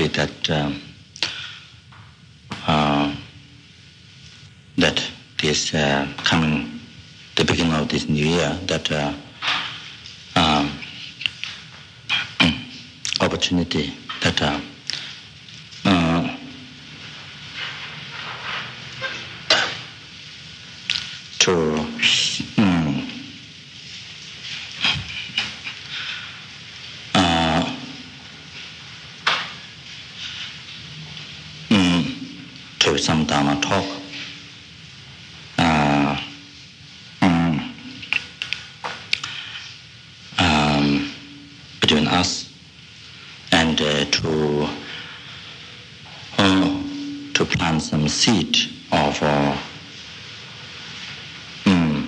be that um, uh, that this uh, coming the beginning of this new year that uh, um, opportunity that uh, uh, to um, uh, um, to some Dharma talk uh, um, um, between us and uh, to uh, to seed of uh, mm,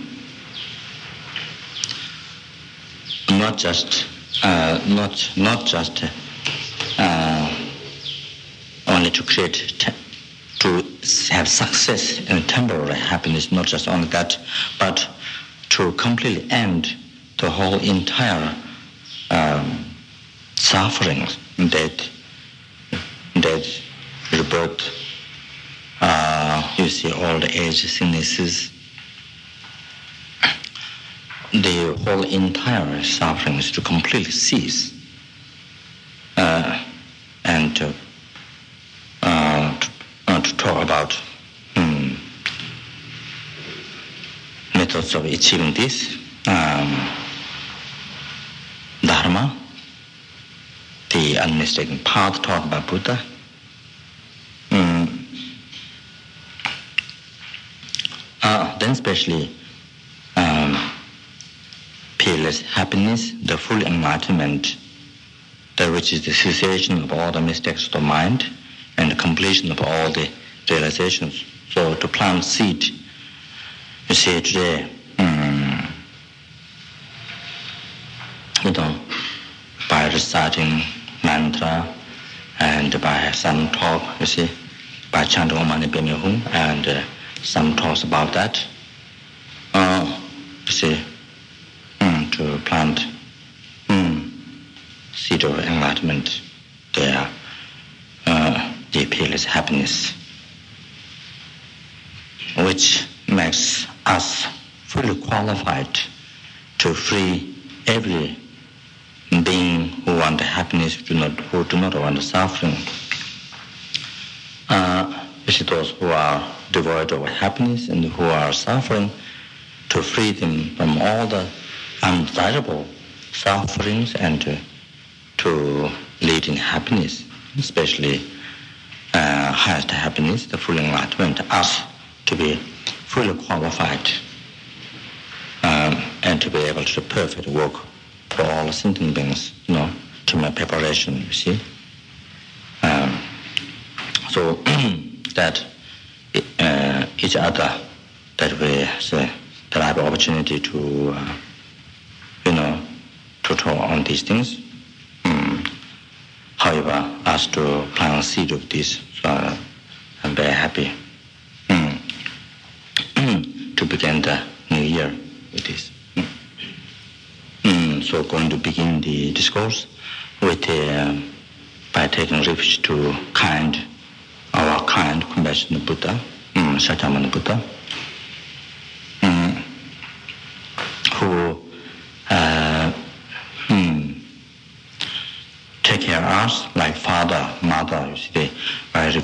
not just uh, not not just uh, only to create te- to have success and temporary happiness, not just only that, but to completely end the whole entire um, suffering that that rebirth. you see all the age sicknesses, the whole entire suffering is to completely cease uh, and to, uh, to, uh, to talk about um, methods of achieving this um, dharma the unmistakable path taught by buddha. Especially um, peerless happiness, the full enlightenment, that which is the cessation of all the mistakes of the mind and the completion of all the realizations. So to plant seed, you see today, mm, you know, by reciting mantra and by some talk, you see, by chanting Om Mani Padme Hum and uh, some talks about that. Mm, to plant mm, seed of enlightenment there, uh, the peerless happiness, which makes us fully qualified to free every being who want happiness, do not, who do not want suffering. Uh, those who are devoid of happiness and who are suffering, to free them from all the undesirable sufferings and to, to lead in happiness, especially uh, highest happiness, the full enlightenment, us to be fully qualified um, and to be able to perfect work for all sentient beings, you know, to my preparation, you see. Um, so that uh, each other that we say grab opportunity to uh, you know to talk on these things mm. however as to plant seed of this uh, I'm very happy mm. to begin the new year with this mm. Mm. so going to begin the discourse with uh, by taking refuge to kind our kind compassionate Buddha mm, Shakyamuni Buddha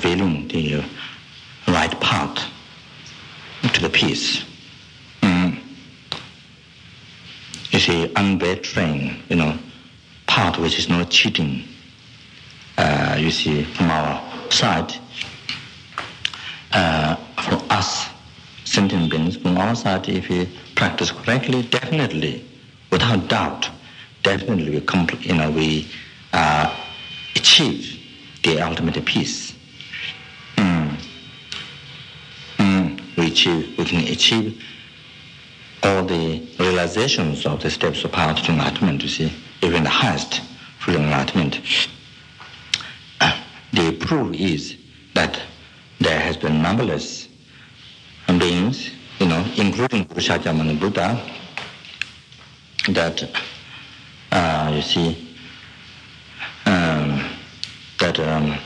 revealing the right path to the peace. Mm. You see, unbetraying, you know, path which is not cheating. Uh, you see, from our side, uh, for us, sentient beings, from our side, if we practice correctly, definitely, without doubt, definitely we, compl- you know, we uh, achieve the ultimate peace. Achieve, we can achieve all the realizations of the steps of path to enlightenment, you see, even the highest full enlightenment. The proof is that there has been numberless beings, you know, including Guru Shakyamuni Buddha, that uh, you see um, that um,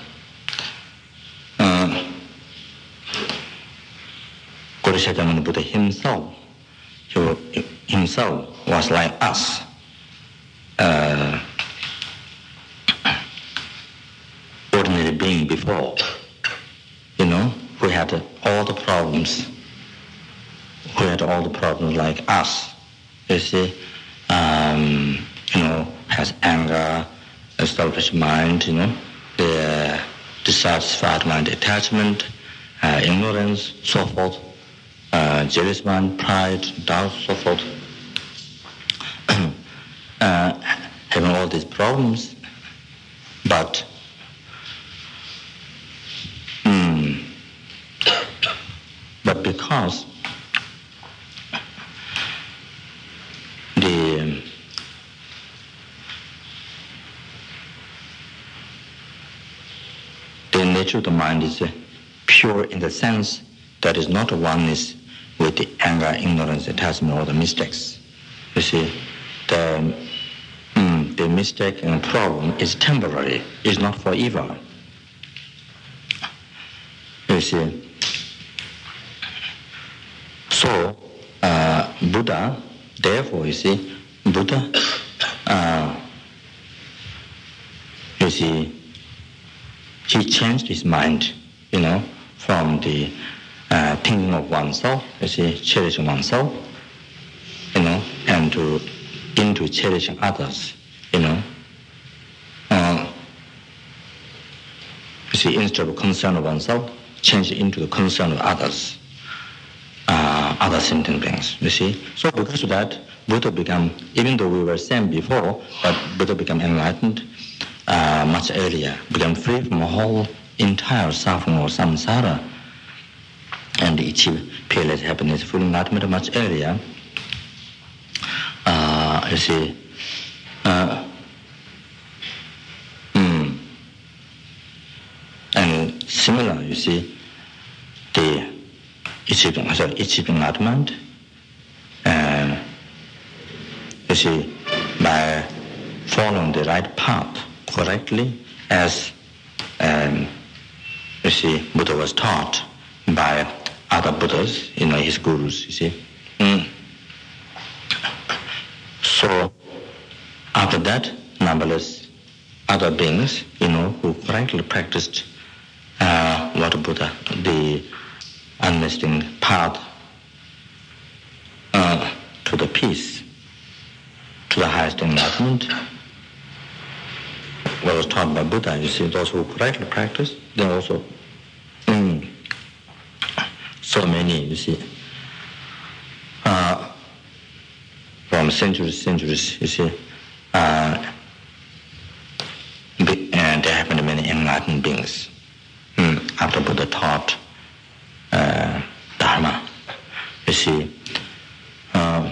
Guru Shakyamuni Buddha himself, he, himself was like us. Uh, ordinary being before, you know, who had all the problems, who had all the problems like us. You see, um, you know, has anger, a selfish mind, you know, the dissatisfied mind, attachment, uh, ignorance, so forth, uh, mind, pride, doubt, so forth. uh, having all these problems, but mm, but because the the nature of the mind is pure in the sense that is not oneness with the anger, ignorance, attachment, or the mistakes. You see, the, mm, the mistake and problem is temporary, it's not forever. You see, so uh, Buddha, therefore, you see, Buddha, uh, you see, he changed his mind, you know, from the of oneself, you see, cherishing oneself, you know, and to into cherishing others, you know. Uh, you see, instead of concern of oneself, change into the concern of others, uh, other sentient beings, you see. So because of that, Buddha became, even though we were same before, but Buddha became enlightened uh, much earlier, became free from the whole entire suffering or samsara, and achieve pale happiness happened full not matter much earlier uh you see uh mm and similar you see the achieving of them sorry each of them and you see by following the right path correctly as um you see Buddha was taught by other Buddhas, you know, his gurus, you see. Mm. So after that, numberless other beings, you know, who correctly practiced uh, what Buddha, the unmisting path uh, to the peace, to the highest enlightenment, what was taught by Buddha, you see, those who correctly practice, they also, so many, you see. Uh, from centuries, centuries, you see. Uh, be, uh, there been many enlightened beings mm, after Buddha taught uh, Dharma, you see. Uh,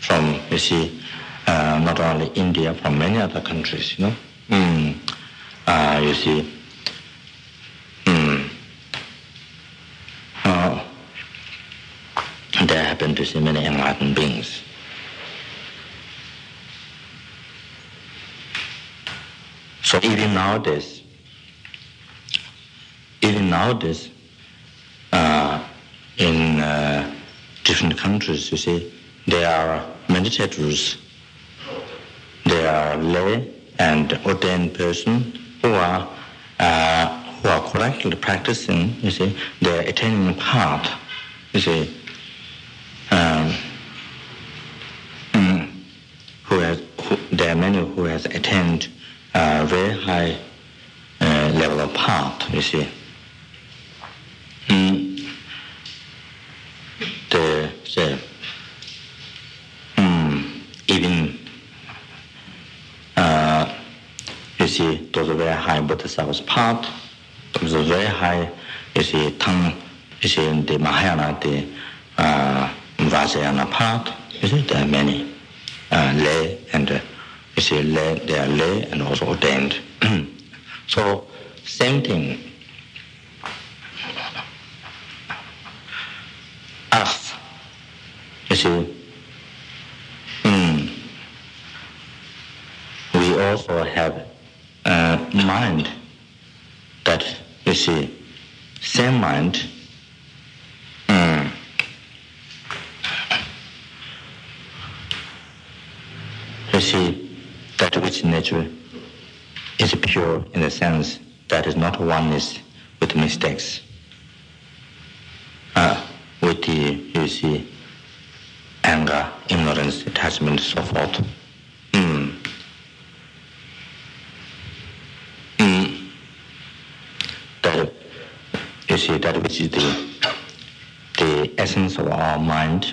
from, you see, uh, not only India, from many other countries, you know. Mm, uh, you see, nowadays, even nowadays, uh, in uh, different countries, you see, there are meditators There are lay and ordained person who are uh, who are correctly practicing. You see, they are attaining path. You see, um, mm, who has who, there are many who has attained a very high uh, level of heart, you see. Mm. The, the, mm, even, uh, you see, those are very high bodhisattvas part, those are very high, you see, tongue, you see, the Mahayana, the uh, Vajrayana part, you see, there are many uh, lay and uh, lay, they are lay and also ordained. so, same thing. Us, you see, mm, we also have uh, mind that you see, same mind, um, you see, that which nature is pure in the sense that is not oneness with mistakes. Uh, with the, you see, anger, ignorance, attachment, so forth. Mm. Mm. That, you see, that which is the, the essence of our mind,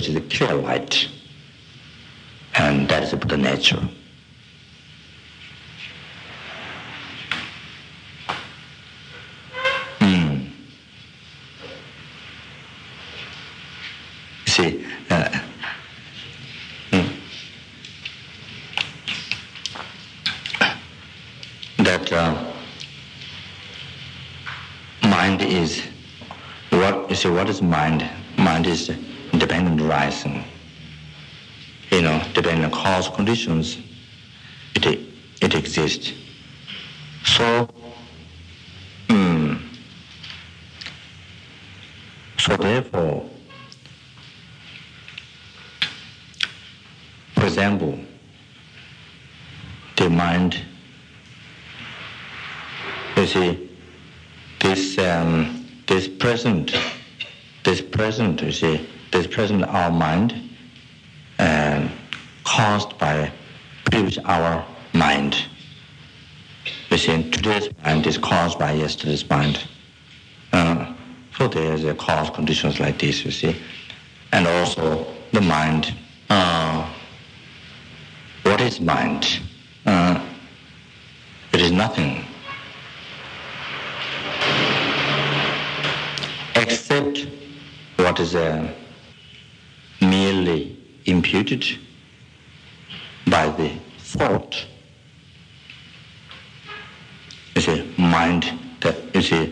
which is clear light. And that is the nature. see, uh, hmm. that uh, mind is what you see. What is mind? Mind is dependent rising. You know, depending on cause conditions, it it exists. So. Mm, so therefore, For example, the mind, you see, this, um, this present, this present, you see, this present our mind, uh, caused by previous our mind. We see, today's mind is caused by yesterday's mind. Uh, so there's a cause conditions like this, you see. And also the mind uh, what is mind? Uh, it is nothing except what is uh, merely imputed by the thought. You a mind, that is a,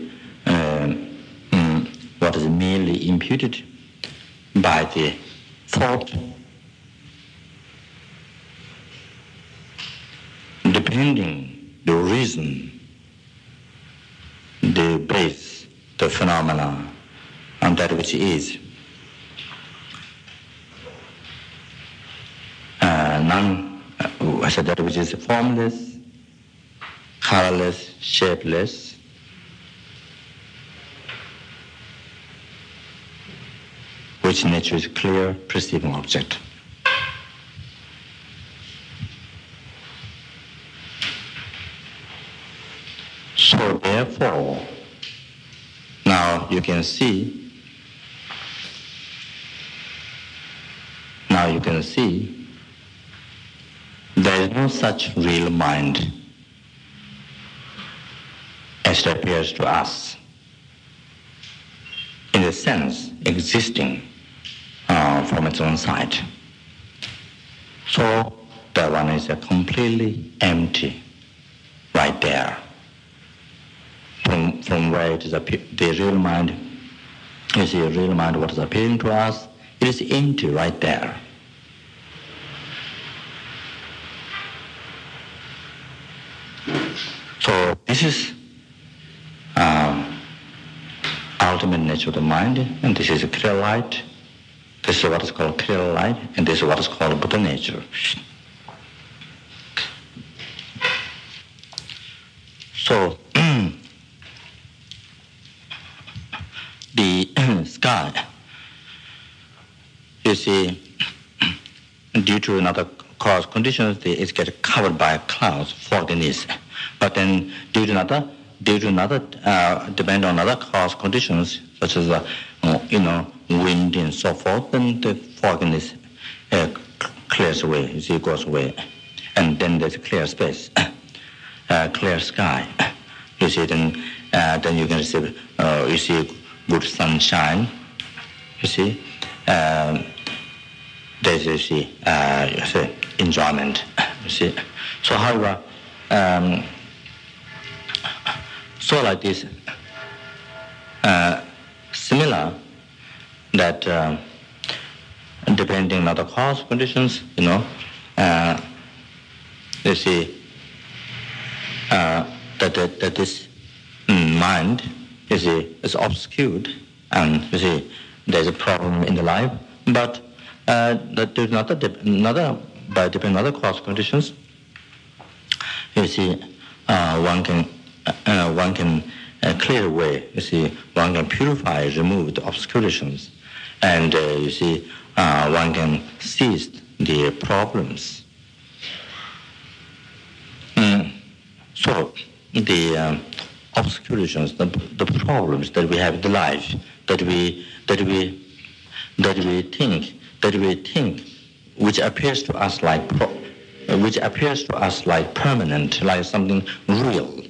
uh, mm, what is merely imputed by the thought depending the reason, the base, the phenomena, and that which is. None, uh, that which is formless, colorless, shapeless, which nature is clear, perceiving object. So therefore, now you can see, now you can see, such real mind as it appears to us, in a sense existing uh, from its own side. So that one is a completely empty right there from, from where it is the real mind is the real mind what is appearing to us it is empty right there so this is um, ultimate nature of the mind and this is clear light. This is what is called clear light and this is what is called Buddha nature. So the sky, you see, due to another cause conditions, it gets covered by clouds, fogginess. But then due to another, due to another, uh, depend on other cause conditions, such as, uh, you know, wind and so forth, then the fogginess uh, clears away, you see, goes away. And then there's a clear space, uh, clear sky. You see, then, uh, then you can see, uh, you see, good sunshine. You see, um, there's you see, uh, you see enjoyment. You see, so however, um, so like this, uh, similar that uh, depending on the cause conditions, you know, uh, you see, uh, that, that, that this mind, you see, is obscured, and you see, there's a problem in the life, but uh, that there's not another, by depending on other cause conditions, you see, uh, one can, uh, one can clear away, you see, one can purify, remove the obscurations, and you see, one can seize the problems. Mm. So the obscurations, the, the problems that we have in the life, that we that we that we think, that we think, which appears to us like which appears to us like permanent, like something real,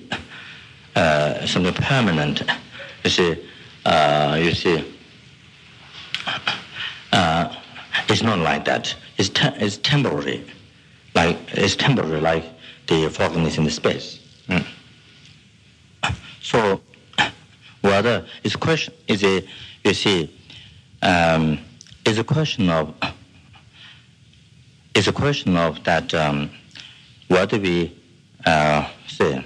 uh, something permanent. You see, uh, you see, uh, it's not like that. It's, te- it's temporary, like it's temporary, like the fogginess in the space. Mm. So, whether it's question is a you see, um, it's a question of it's a question of that um, what do we uh, say?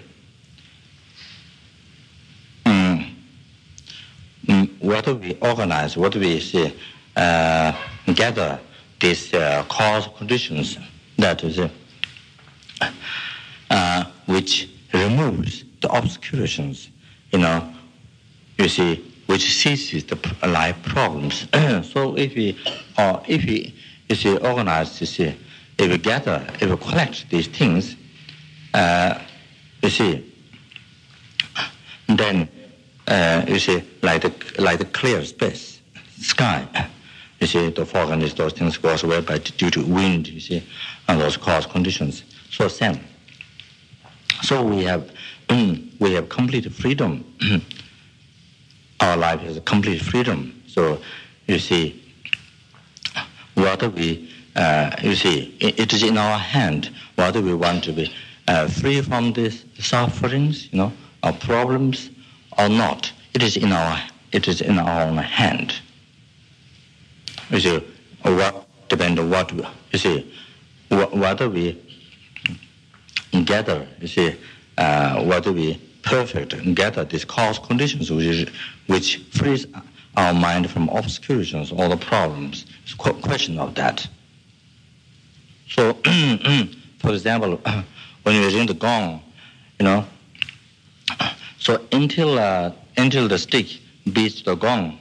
Mm, mm, what do we organize? What do we say? Uh, gather these uh, cause conditions that is uh, which removes the obscurations, you know, you see, which ceases the life problems. so if we, or if we, you see, organize, you see, if we gather, if we collect these things, uh, you see, then uh, you see, like the, like the clear space, sky, you see, the fog and those things goes away by due to wind, you see, and those cause conditions. So same. So we have we have complete freedom. Our life has complete freedom. So you see, whether we uh, you see, it, is in our hand whether we want to be uh, free from these sufferings, you know, or problems, or not. It is in our it is in our own hand. You see, what depend on what you see, whether we gather, you see, uh, whether we perfect gather these cause conditions which, which frees our mind from obscurations, all the problems. It's a question of that. So, for example, when you're ring the gong, you know, so until uh, until the stick beats the gong,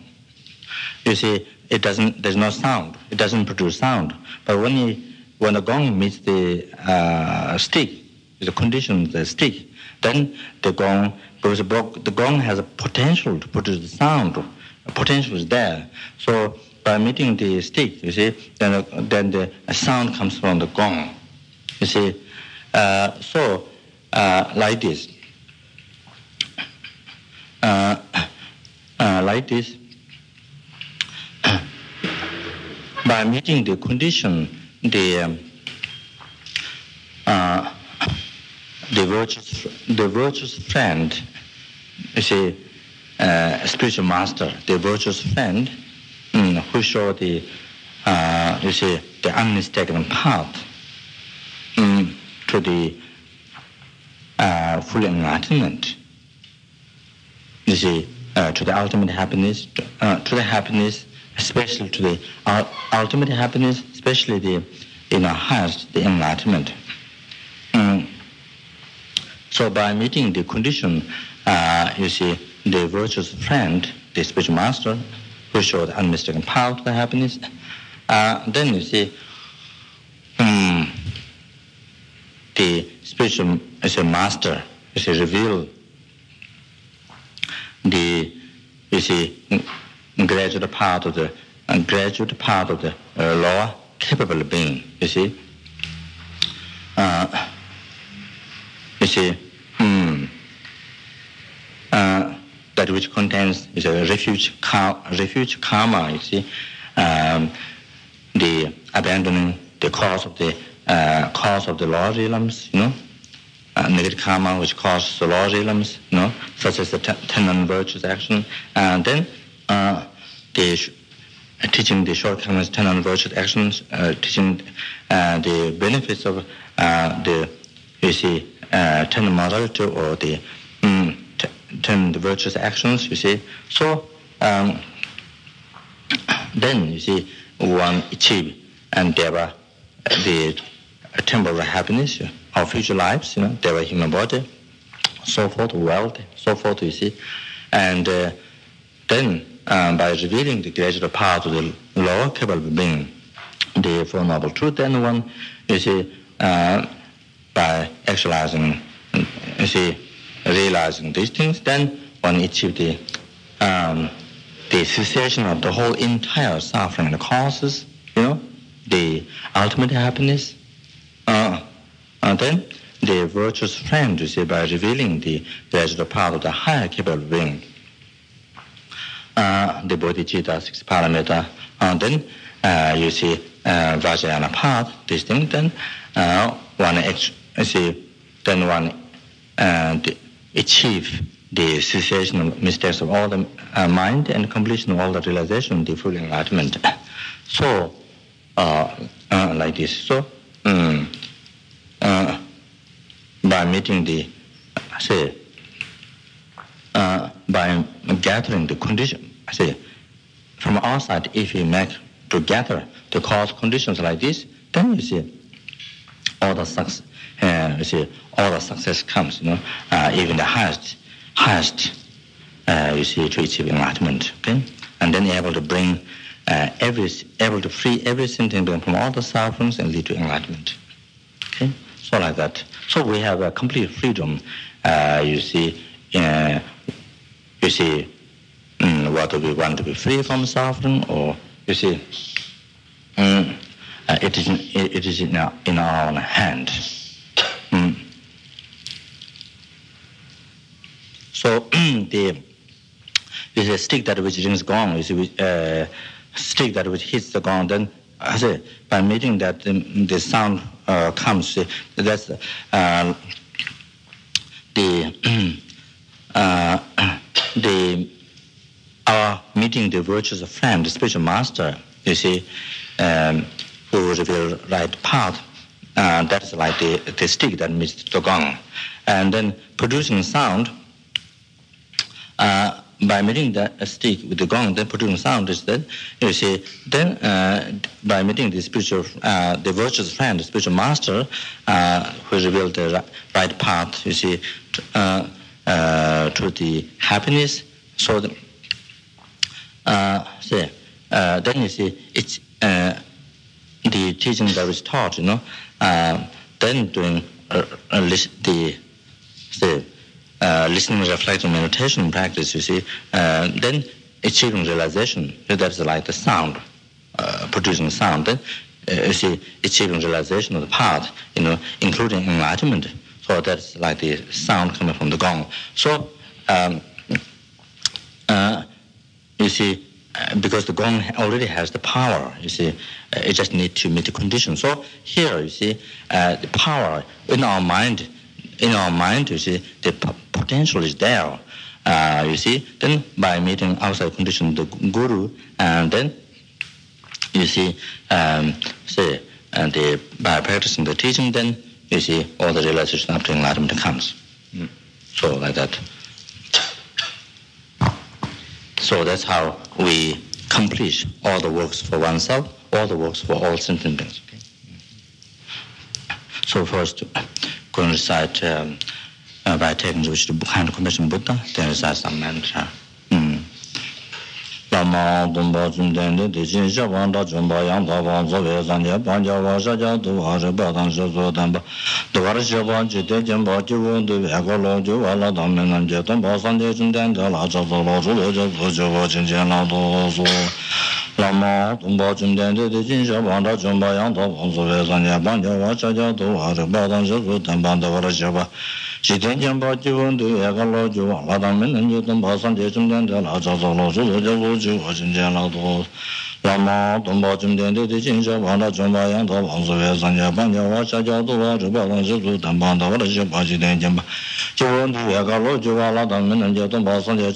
you see, it doesn't. There's no sound. It doesn't produce sound. But when you, when the gong meets the uh, stick, the condition the stick, then the gong because the gong has a potential to produce the sound. Potential is there. So by meeting the stick, you see, then then the sound comes from the gong. You see, uh, so uh, like this, uh, uh like this, by meeting the condition, the um, uh, the virtuous, the virtuous friend, you see, uh, spiritual master, the virtuous friend, mm, who show the, uh, you see, the unmistakable path mm, to the uh, full enlightenment. You see, uh, to the ultimate happiness, uh, to the happiness, especially to the ultimate happiness, especially the, know, highest, the enlightenment. Mm. So by meeting the condition, uh, you see, the virtuous friend, the spiritual master, who showed unmistakable power to the happiness, uh, then you see, um, the spiritual as a master, see, reveal the, you see, gradual part of the, uh, gradual part of the uh, lower capable being, you see. Uh, you see, hmm, uh, that which contains is a refuge, refuge karma, you see, um, the abandoning the cause of the uh, cause of the lower realms, you know, uh, negative karma which causes the lower realms, you know, such as the ten, virtues action, and then uh, the teaching the shortcomings, ten unvirtuous actions, uh, teaching uh, the benefits of uh, the, you see, uh, ten modality or the um, t- ten virtuous actions, you see. So um, then, you see, one achieve and endeavor the temporary happiness of future lives, you know, their human body, so forth, wealth, so forth, you see. And uh, then um, by revealing the gradual path to the lower capable being, the Four Noble Truth, then one, you see, uh, by actualizing, you see, realizing these things, then one achieve the, um, the cessation of the whole entire suffering, the causes, you know, the ultimate happiness. Uh, and then the virtuous friend, you see, by revealing the gradual path of the higher capable being, uh, the bodhicitta, six paramita, and then uh, you see uh, Vajrayana path, this thing, then uh, one ex- see, then one uh, achieve the cessation of mistakes of all the uh, mind and completion of all the realization, the full enlightenment. So, uh, uh, like this. So, um, by meeting the, say, uh, by gathering the condition, I say, from outside, if you make to gather the cause conditions like this, then you see all the success, uh, you see all the success comes, you know, uh, even the highest, highest, uh, you see, to achieve enlightenment, okay, and then able to bring uh, every, able to free every sentient from all the sufferings and lead to enlightenment, okay, so like that. So we have a complete freedom, uh, you see, uh, you see, mm, whether we want to be free from suffering or, you see, uh, it is, in, it is in, our, in our own hand. Mm. So the, is a stick that which rings gong, is a uh, stick that which hits the gong, then I say, by meeting that the, sound uh, comes, that's uh, the uh, the our meeting the virtuous friend, the spiritual master, you see, um, who reveal right path. Uh, that's like the, the stick that meets the gong. And then producing sound, uh, by meeting that stick with the gong, then producing sound is that, you see, then uh, by meeting the spiritual, uh, the virtuous friend, the spiritual master, uh, who revealed the right path, you see, uh, uh, to the happiness. So, the, see, then you see, it's the teaching that is taught, you know, uh, then doing uh, uh, the, the uh, listening, reflecting, meditation practice, you see, uh, then achieving realization. That's like the sound, uh, producing sound. Then uh, you see, achieving realization of the path, you know, including enlightenment. So that's like the sound coming from the gong. So um, you see, because the gong already has the power, you see, uh, it just needs to meet the conditions. So here, you see, uh, the power in our mind, in our mind, you see, the p- potential is there. Uh, you see, then by meeting outside condition, the guru, and then you see, um, say, and the, by practicing the teaching, then you see all the realization up to enlightenment comes. Mm. So like that. So that's how we complete all the works for oneself, all the works for all sentient beings. Okay? So first, going to recite um, uh, by taking which the Bukhara Commission Buddha, then recite some mantra. dāma dōmbā chūmdēndi dīshīn shabān dā chūmbā yāng kāpān sōvē sāngyā pāngyā wā shācā dūvā rīpā tāng shā sō tāmbā dūvā rī shabān chī tē chīmbā chī wōng dū bē kā lō chū wā lā tāng mē nāng chē tāmbā sāngyā chūmdēndi lā chā sō lō chū lō chā sō chū wā chīn chē nā tō sō dāma dōmbā chūmdēndi dīshīn shabān dā chūmbā yāng kāpān sōvē sāngyā pāngyā wā shācā dūvā rīpā tāng shā sō tāmbā dūvā rī shabān Yang Da Bang Zo Ve Zan Je Bang Jia Wa Sha Jia Du Wa Shi Ba Dang Shi Zo Dan Ba Du Wa Shi Ba 西天将把九文对一个老九王，老当门人就等把三界中间的老早早老祖祖就我就我今天老多， lāma dōmbā chīmdēn tē tē chīnshā vāndā chōmbā yāntā vāngsō vē sāngyā pāngyā vā shā jā tu vā chūpā tāng shī sū tāng pāntā vā rā shī pā chī tēng jīmbā chī wā ndū yā kā lō chī wā lā tāng mē nāng jā tōmbā sāngyā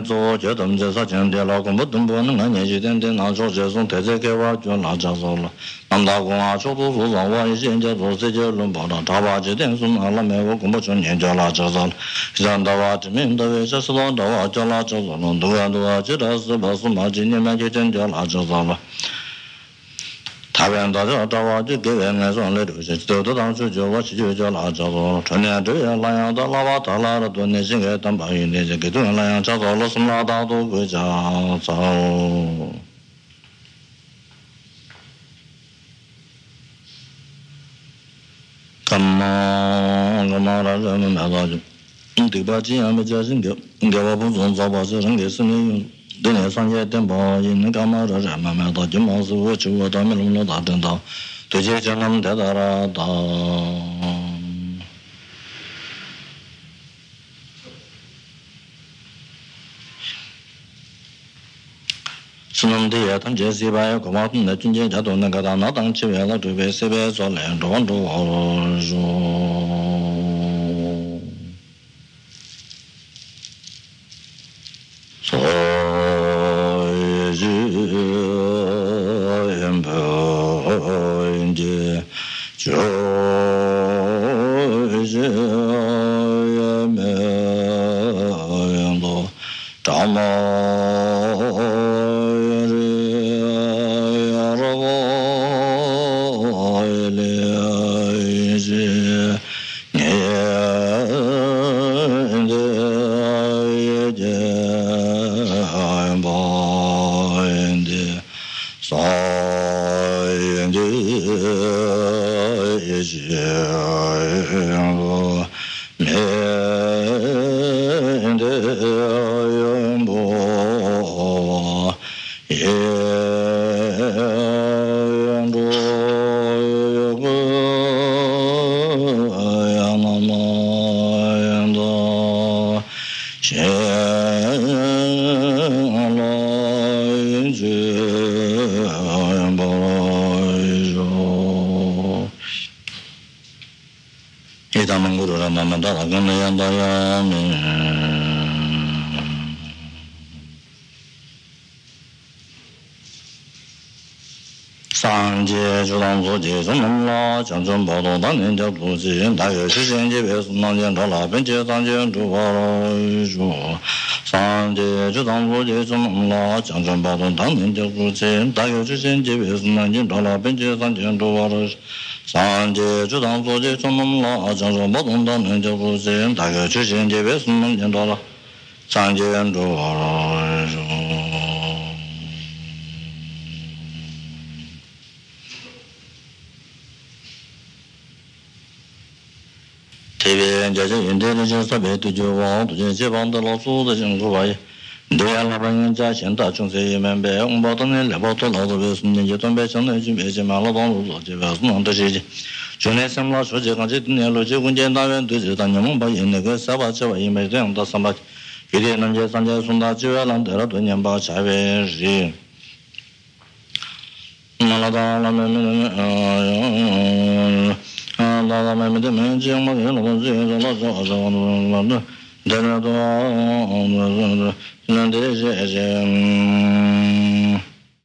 做，就他们在啥强调老公不懂不，年纪点点拿出这种特色给我就拿家做了。俺老公啊，出租车上我以前就做这些轮跑的，他把这点送拿了没？我根本就年家拿家做了。现在话证明到位，这是让他话叫拿家做了，多啊多啊，这都是不是嘛？今年买就拿家做了。 타변 다저 다와지 개변에 손을 들으시 저도 당초 저와 지저저 라자도 전에 저야 라야다 라와 달라라 돈내 생에 담바이 내 저게 돈 라야 자도로 숨나다도 그자 자 감마 감마라 저는 나가지 인디바지 아마 자신게 인가와 본존 자바서 생게 쓰는 dēne sāngyē tēmbā yīn kāmā rā rā mā mē tā jī mā sū wā chī wā tā mī lūm lō tā tēn tā tū jē chā ngam tē tā rā tā sūnam tē yā tam jē sī bā yā kumā tū nā chūn jē chā tū nā kā tā nā tāng chī wē lā tū bē sī bē sō lē rō rō rō Chö gana yanda yami sanje chulang su je chung nam la chan chung po tong tang nin jab tu si yin ta yu shi shen je pe sun nang jen ta la pen je san jen tu pa la yu shu sanje chulang su je chung nam la chan chung po tang nin jab tu si yin ta yu shi shen je pe sun nang jen ta la pen je san jen tu pa la yu shu 상제 주당 조제 총놈로 아정조 모동도 능저 보세요 다가 주신 제베 숨는 연도라 상제연도 대변 자제 연대는 저서 배도 주와 도전 제방도 로소도 증거 봐요 dōyā lāpa ngā chā xiān tā chōng sē yī mēn bē, ngō bā tō nē lē bā tō lā tō bē sūn nē, yē tōng bē chāng nē chī bē chī mā lā tōng lō lō chī bē sūn nōng tō shī chī. Chō nē sēm lā shō chī kāng chī tō nē lō chī guñ chē tā wēn tū chī tā nyā mōng bā yī nē kē sā bā chā bā yī mē tē yōng tā sāng bā kī tē nām chē sāng chē sūn tā chī wē lāng tē rā tō nyā bā chā bē rī. Nā lā tā lā mē mē mē lā lā mē mē tē mē chī yōng bā yī lō tō chī yō lā chā bā chā bā Nandere